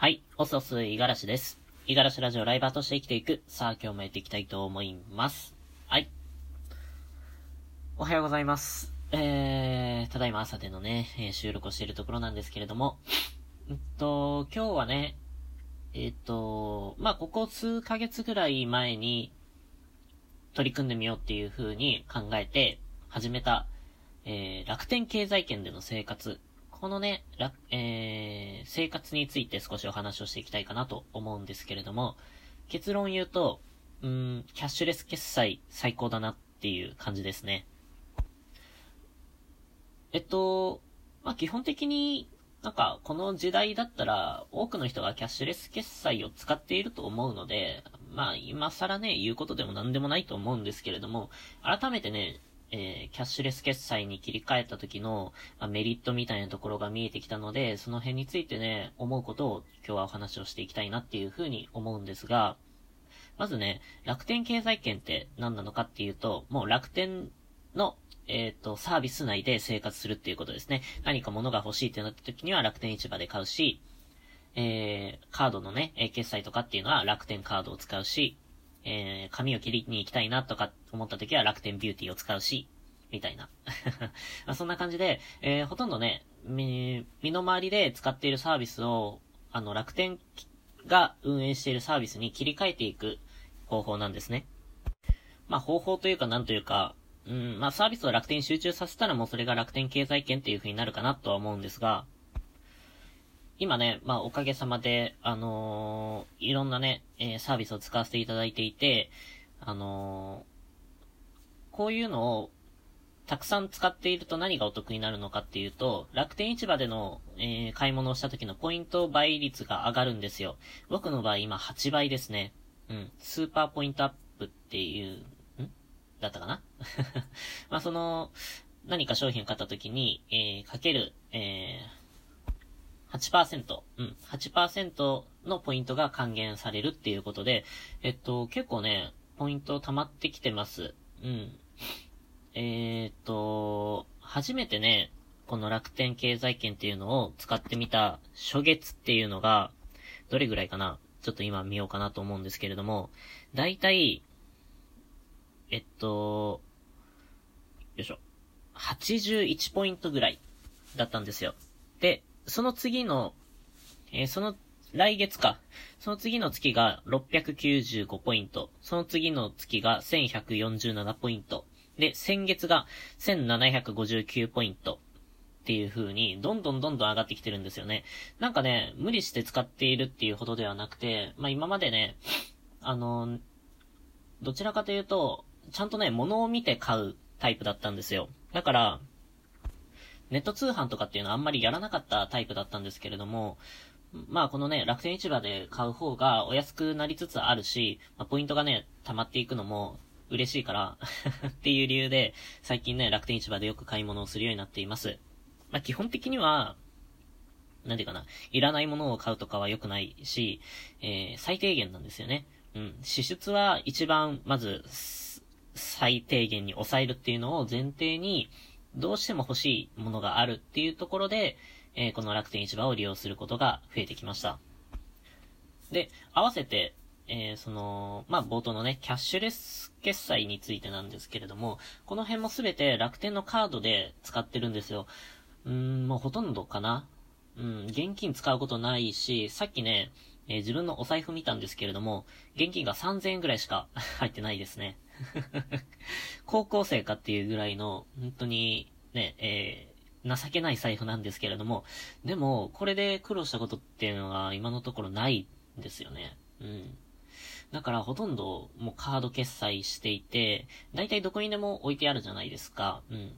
はい、おそすいがらしです。いがらしラジオライバーとして生きていく。さあ、今日もやっていきたいと思います。はい。おはようございます。えー、ただいま朝でのね、え収録をしているところなんですけれども、うんと、今日はね、えっ、と、まあ、ここ数ヶ月ぐらい前に取り組んでみようっていう風に考えて始めた、えー、楽天経済圏での生活。このね、えー、生活について少しお話をしていきたいかなと思うんですけれども、結論言うと、うん、キャッシュレス決済最高だなっていう感じですね。えっと、まあ、基本的になんか、この時代だったら、多くの人がキャッシュレス決済を使っていると思うので、まあ、今更ね、言うことでも何でもないと思うんですけれども、改めてね、えーキャッシュレス決済に切り替えた時の、まあ、メリットみたいなところが見えてきたので、その辺についてね、思うことを今日はお話をしていきたいなっていうふうに思うんですが、まずね、楽天経済圏って何なのかっていうと、もう楽天の、えっ、と、サービス内で生活するっていうことですね。何か物が欲しいってなった時には楽天市場で買うし、えー、カードのね、決済とかっていうのは楽天カードを使うし、えー、髪を切りに行きたいなとか思った時は楽天ビューティーを使うし、みたいな。まあそんな感じで、えー、ほとんどね、身の回りで使っているサービスを、あの、楽天が運営しているサービスに切り替えていく方法なんですね。まあ、方法というかなんというか、うん、まあ、サービスを楽天に集中させたらもうそれが楽天経済圏っていう風になるかなとは思うんですが、今ね、まあ、おかげさまで、あのーいろんなね、えーサービスを使わせていただいていて、あのーこういうのをたくさん使っていると何がお得になるのかっていうと、楽天市場での、え買い物をした時のポイント倍率が上がるんですよ。僕の場合今8倍ですね。うん。スーパーポイントアップっていう、ん？だったかな？まあ、その、何か商品を買った時に、えーかける、えー、8%、うん、8%のポイントが還元されるっていうことで、えっと、結構ね、ポイント溜まってきてます。うん。えーっと、初めてね、この楽天経済圏っていうのを使ってみた初月っていうのが、どれぐらいかな？ちょっと今見ようかなと思うんですけれども、だいたい、えっと、よいしょ。81ポイントぐらいだったんですよ。で、その次の、えーその、来月か。その次の月が695ポイント。その次の月が1147ポイント。で、先月が1759ポイント。っていう風に、どんどんどんどん上がってきてるんですよね。なんかね、無理して使っているっていうほどではなくて、まあ今までね、あの、どちらかというと、ちゃんとね、物を見て買うタイプだったんですよ。だから、ネット通販とかっていうのはあんまりやらなかったタイプだったんですけれども、まあこのね、楽天市場で買う方がお安くなりつつあるし、まあ、ポイントがね、溜まっていくのも嬉しいから っていう理由で、最近ね、楽天市場でよく買い物をするようになっています。まあ基本的には、なんていうかな、いらないものを買うとかは良くないし、えー、最低限なんですよね。うん。支出は一番、まず、最低限に抑えるっていうのを前提に、どうしても欲しいものがあるっていうところで、えーこの楽天市場を利用することが増えてきました。で、合わせて、えーその、まあ、冒頭のね、キャッシュレス決済についてなんですけれども、この辺もすべて楽天のカードで使ってるんですよ。うん、もうほとんどかな。うん、現金使うことないし、さっきね、えー自分のお財布見たんですけれども、現金が3000円ぐらいしか 入ってないですね。高校生かっていうぐらいの、本当に、ね、えー情けない財布なんですけれども、でも、これで苦労したことっていうのが今のところないんですよね。うん。だからほとんどもうカード決済していて、だいたいどこにでも置いてあるじゃないですか。うん。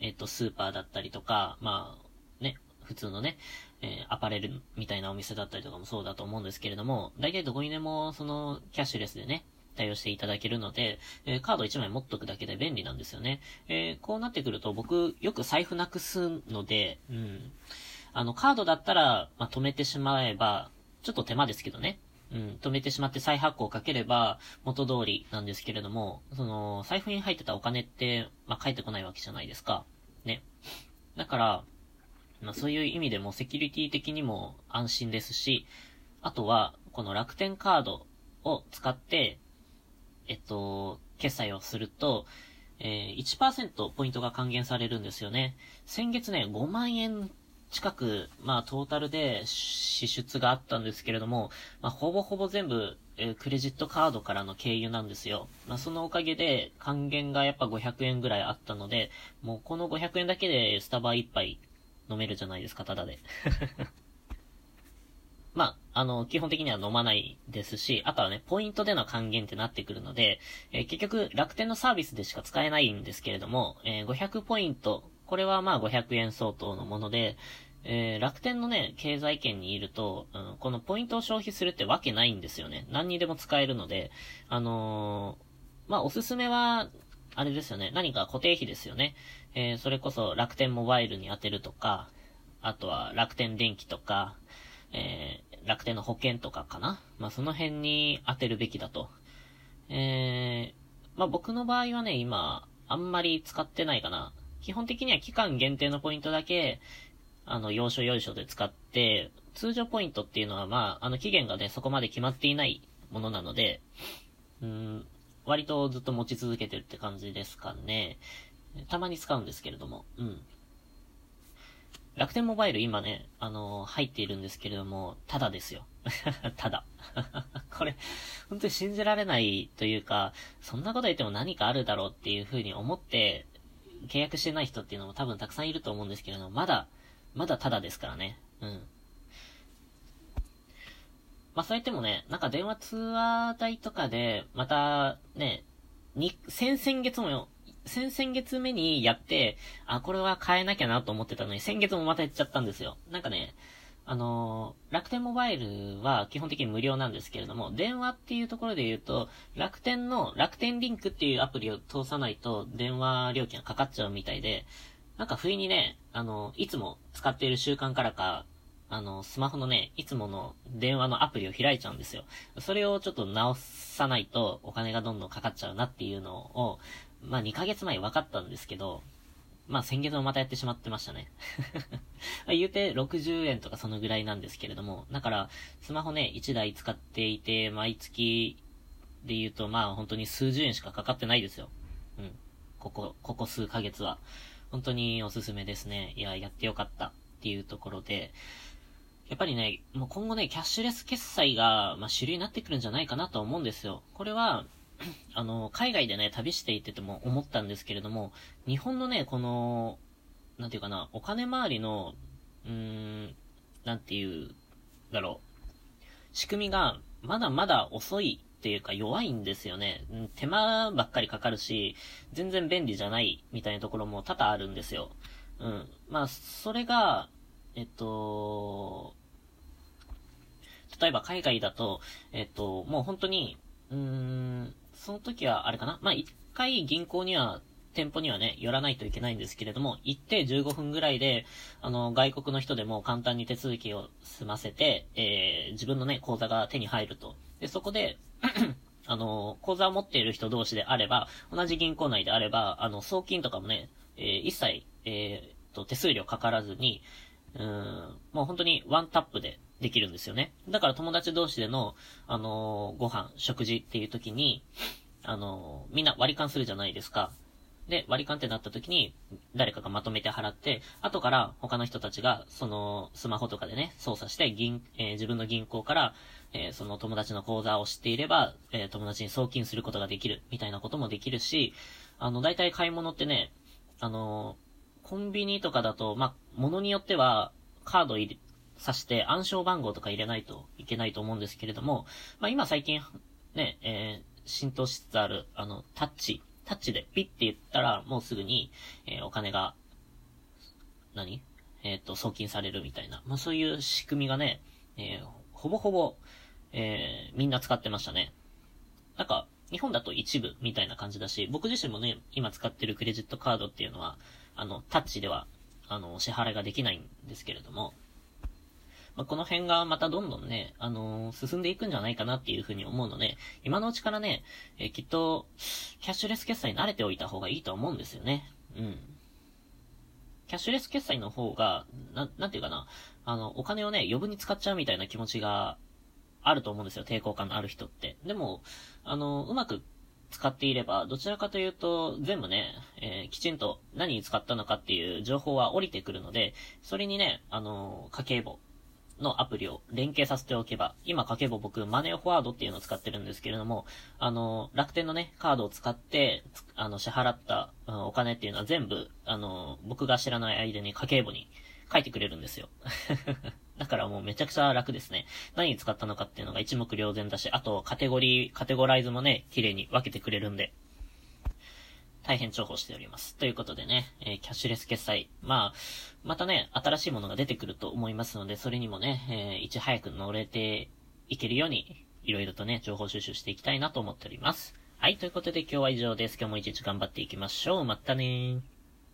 えっ、と、スーパーだったりとか、まあ、普通のね、えーアパレルみたいなお店だったりとかもそうだと思うんですけれども、だいたいどこにでもそのキャッシュレスでね、対応していただけるので、えーカード1枚持っとくだけで便利なんですよね。えーこうなってくると僕よく財布なくすので、うん。あの、カードだったら、まあ、止めてしまえば、ちょっと手間ですけどね。うん、止めてしまって再発行をかければ元通りなんですけれども、その、財布に入ってたお金って、まあ、返ってこないわけじゃないですか。ね。だから、まあ、そういう意味でもセキュリティ的にも安心ですし、あとは、この楽天カードを使って、えっと、決済をすると、えー、1%ポイントが還元されるんですよね。先月ね、5万円近く、まあ、トータルで支出があったんですけれども、まあ、ほぼほぼ全部、えー、クレジットカードからの経由なんですよ。まあ、そのおかげで、還元がやっぱ500円ぐらいあったので、もうこの500円だけでスタバ1杯飲めるじゃないですか、ただで。まあ、あの、基本的には飲まないですし、あとはね、ポイントでの還元ってなってくるので、えー、結局、楽天のサービスでしか使えないんですけれども、えー、500ポイント、これはまあ500円相当のもので、えー、楽天のね、経済圏にいると、うん、このポイントを消費するってわけないんですよね。何にでも使えるので、あのー、まあ、おすすめは、あれですよね。何か固定費ですよね。えー、それこそ楽天モバイルに当てるとか、あとは楽天電気とか、えー、楽天の保険とかかな。まあ、その辺に当てるべきだと。えー、まあ、僕の場合はね、今、あんまり使ってないかな。基本的には期間限定のポイントだけ、あの、要所要所で使って、通常ポイントっていうのは、まあ、あの、期限がね、そこまで決まっていないものなので、うん、割とずっと持ち続けてるって感じですかね。たまに使うんですけれども、うん。楽天モバイル今ね、あのー、入っているんですけれども、ただですよ。ただ。これ、本当に信じられないというか、そんなこと言っても何かあるだろうっていう風に思って、契約してない人っていうのも多分たくさんいると思うんですけれども、まだ、まだただですからね。うん。まあ、そうやってもね、なんか電話通話代とかで、また、ね、に、先々月もよ先々月目にやって、あ、これは変えなきゃなと思ってたのに、先月もまたやっちゃったんですよ。なんかね、あのー、楽天モバイルは基本的に無料なんですけれども、電話っていうところで言うと、楽天の楽天リンクっていうアプリを通さないと電話料金がかかっちゃうみたいで、なんか不意にね、あの、いつも使っている習慣からか、あの、スマホのね、いつもの電話のアプリを開いちゃうんですよ。それをちょっと直さないとお金がどんどんかかっちゃうなっていうのを、まあ2ヶ月前分かったんですけど、まあ先月もまたやってしまってましたね。言うて60円とかそのぐらいなんですけれども、だからスマホね、1台使っていて、毎月で言うとまあ本当に数十円しかかかってないですよ。うん。ここ、ここ数ヶ月は。本当におすすめですね。いや、やってよかったっていうところで、やっぱりね、もう今後ね、キャッシュレス決済が、まあ、主流になってくるんじゃないかなと思うんですよ。これは、あの、海外でね、旅していてても思ったんですけれども、日本のね、この、なんていうかな、お金回りの、うーん、なんていう、だろう、仕組みが、まだまだ遅いっていうか弱いんですよね。手間ばっかりかかるし、全然便利じゃないみたいなところも多々あるんですよ。うん。まあ、それが、えっと、例えば海外だと、えっと、もう本当に、うーん、その時は、あれかなまあ、一回銀行には、店舗にはね、寄らないといけないんですけれども、行って15分ぐらいで、あの、外国の人でも簡単に手続きを済ませて、えー、自分のね、口座が手に入ると。で、そこで あの、口座を持っている人同士であれば、同じ銀行内であれば、あの、送金とかもね、えー、一切、えー、と、手数料かからずに、うん、もう本当にワンタップでできるんですよね。だから友達同士での、あのー、ご飯、食事っていう時に、あのー、みんな割り勘するじゃないですか。で、割り勘ってなった時に、誰かがまとめて払って、後から他の人たちが、その、スマホとかでね、操作して、銀、えー、自分の銀行から、えー、その友達の口座を知っていれば、えー、友達に送金することができる、みたいなこともできるし、あの、大体買い物ってね、あのコンビニとかだと、まあ、物によっては、カード入れ、さして暗証番号とか入れないといけないと思うんですけれども、まあ今最近、ね、えー、浸透しつつある、あの、タッチ、タッチでピッて言ったら、もうすぐに、えー、お金が、何？えっ、ー、と、送金されるみたいな。まあそういう仕組みがね、えー、ほぼほぼ、えー、みんな使ってましたね。なんか、日本だと一部みたいな感じだし、僕自身もね、今使ってるクレジットカードっていうのは、あの、タッチでは、あの、支払いができないんですけれども、まあ、この辺がまたどんどんね、あのー、進んでいくんじゃないかなっていうふうに思うので、今のうちからね、えー、きっと、キャッシュレス決済に慣れておいた方がいいと思うんですよね。うん。キャッシュレス決済の方が、な、なんていうかな、あの、お金をね、余分に使っちゃうみたいな気持ちがあると思うんですよ、抵抗感のある人って。でも、あの、うまく使っていれば、どちらかというと、全部ね、えー、きちんと何に使ったのかっていう情報は降りてくるので、それにね、あの、家計簿のアプリを連携させておけば、今家計簿僕、マネーフォワードっていうのを使ってるんですけれども、あの、楽天のね、カードを使って、あの、支払った、お金っていうのは全部、あの、僕が知らない間に家計簿に書いてくれるんですよ。だからもうめちゃくちゃ楽ですね。何に使ったのかっていうのが一目瞭然だし、あとカテゴリー、カテゴライズもね、綺麗に分けてくれるんで、大変重宝しております。ということでね、えー、キャッシュレス決済。まあ、またね、新しいものが出てくると思いますので、それにもね、えー、いち早く乗れていけるように、いろいろとね、情報収集していきたいなと思っております。はい、ということで今日は以上です。今日も一日頑張っていきましょう。またねー。